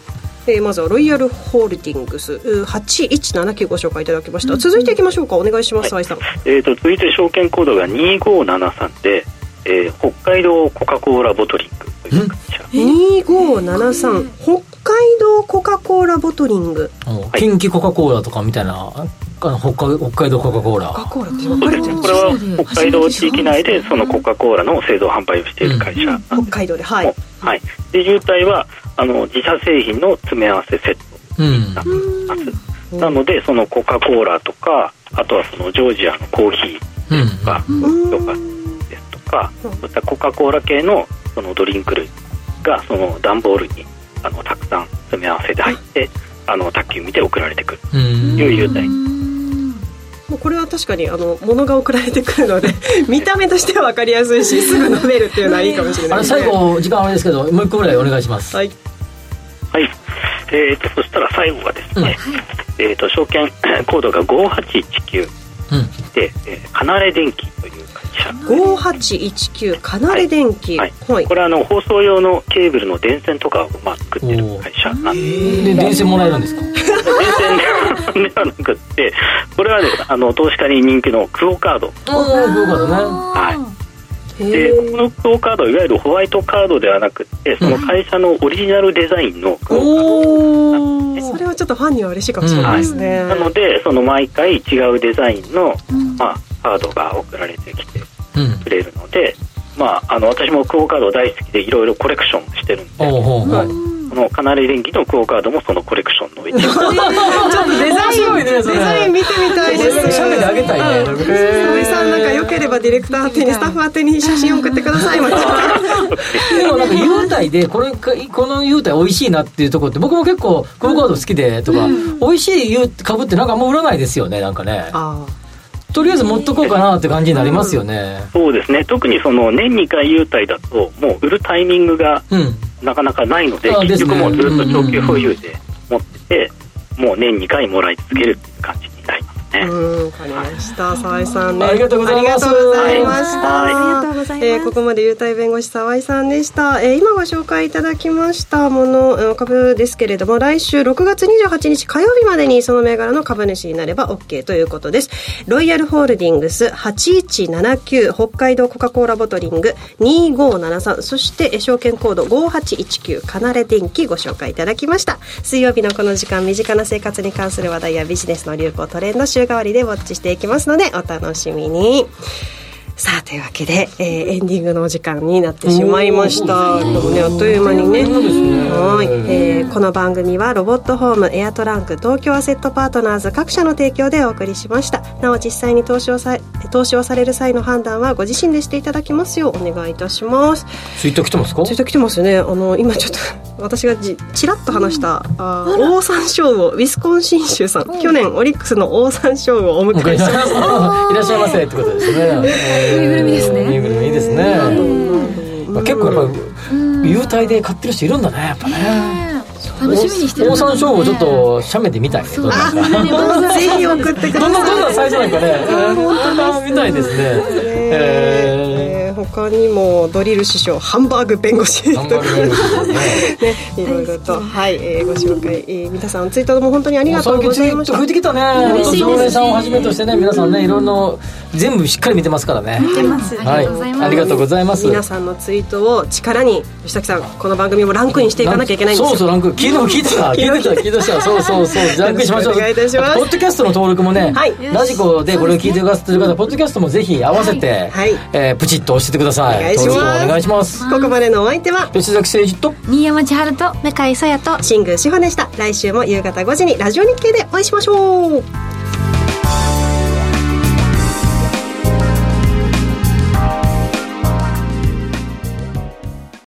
えーまずはロイヤルホールディングス。う8179ご紹介いただきました、続いていきましょうか。お願いします、愛さん。えー、と続いて証券コードが2573で、えー北海道コカ・コーラボトリング2573北海道コカ・コーラボトリング。うん近畿コカ・コーラとかみたいなあの北海北海道コカ・コーラ。コカ・コーラってかこれは北海道地域内でそのコカ・コーラの製造販売をしている会社。なん。北海道ではい。はい、で優待はあの自社製品の詰め合わせセットうんになっています。なのでそのコカ・コーラとかあとはそのジョージアのコーヒうん。ーとかヨガですとかそういったコカ・コーラ系のそのドリンク類がその段ボールにあのたくさん詰め合わせで入ってあの宅急便で送られてくる。うん。という優待もうこれは確かにあの物が送られてくるので 見た目としては分かりやすいし すぐ飲めるっていうのはいいかもしれない。ですね最後時間あれですけどもう一個ぐらいお願いします。はい。はい、えー、とそしたら最後がですね、えー、と証券コードが5819う。ん。で、えー、カナレ電機という5819カナレ電機はい。はい。これはあの放送用のケーブルの電線とかをまあ作ってる会社なんですで電線もらえるんですか？電線ではなくって。これはねあの投資家に人気のクオカード。ああそうかだね。はい。へでーこのクオカードいわゆるホワイトカードではなくってその会社のオリジナルデザインのクオカード。それはちょっとファンには嬉しいかもしれないですね、なのでその毎回違うデザインの、まあ、カードが送られてきて。うんくれるので、まあ、あの私もクオカード大好きでいろいろコレクションしてるんでおうほうほう。このカナリ電機のクオカードもそのコレクションの一部ちょっとデザイン、面白いねデザイン見てみたいです。写メであげたいね。うん沙織さんなんか良ければディレクター宛てにスタッフ宛てに写真送ってくださいでもなんか優待でこれかこの優待美味しいなっていうところって僕も結構クオカード好きでとか、美味しい優株ってなんかあんま売らないですよねなんかね。あとりあえず持っとこうかなって感じになりますよね。そうですね。特にその年2回優待だともう売るタイミングがうん。なかなかないのであですね。結局もうずっと長期保有で持っててもう年2回もらい続けるっていう感じね、うん、わかりました。沢井さんね。ありがとうございますありがとうございました。はいありがとうございますえーここまで優待弁護士沢井さんでした。えー今ご紹介いただきましたもの、えー株ですけれども、来週6月28日火曜日までにその銘柄の株主になれば OK ということです。ロイヤルホールディングス8179北海道コカ・コーラボトリング2573そしてえー証券コード5819カナレ電機ご紹介いただきました。水曜日のこの時間身近な生活に関する話題やビジネスの流行トレンド週替わりでウォッチしていきますのでお楽しみに。さあというわけで、えーエンディングのお時間になってしまいました。でもねあっという間にね。はい、えーこの番組はロボットホームエアトランク東京アセットパートナーズ各社の提供でお送りしました。なお実際に投資をさ投資をされる際の判断はご自身でしていただきますようお願いいたします。ツイッター来てますか？ツイッター来てますね。あの今ちょっと私がじちらっと話したあーオオサンショウウオウィスコンシン州さん、去年オリックスのオオサンショウウオをお迎えしました。いらっしゃいませってことですね。ぬいぐるみですね。ぬいぐるみいいですね。まあ結構やっぱり優待で買ってる人いるんだねやっぱね。楽しみにしてるオオサンショウウオちょっと写メで見たいね。どん ぜひ送ってくだどんなどんさ。ない最初なんかね。本当見たいですね。ええー他にもドリル師匠ハンバーグ弁護士ー。ハンバーグ弁護士ですね。ね、いろいろと、はい、えーご紹介、えー皆さんツイートも本当にありがとうございましたート増えてきたね。本当常連さんをはじめとしてね、皆さんね、いろんな全部しっかり見てますからね。見てます。はい。ありがとうございます。皆さんのツイートを力に吉崎さんこの番組もランクインしていかなきゃいけないんですよそうそうランク聞いても 聞いてた聞いてた聞いてたそうそうそうランクインしましょうお願いいたしますポッドキャストの登録もね、はいラジコでこれを聞いてくださってる方ポッドキャストもぜひ合わせて、はいえープチッと押してください。お願いします。お願いします。ここまでのお相手は？吉崎誠二と。新山千春と向井さやと新宮志保でした。来週も夕方5時にラジオ日経でお会いしましょう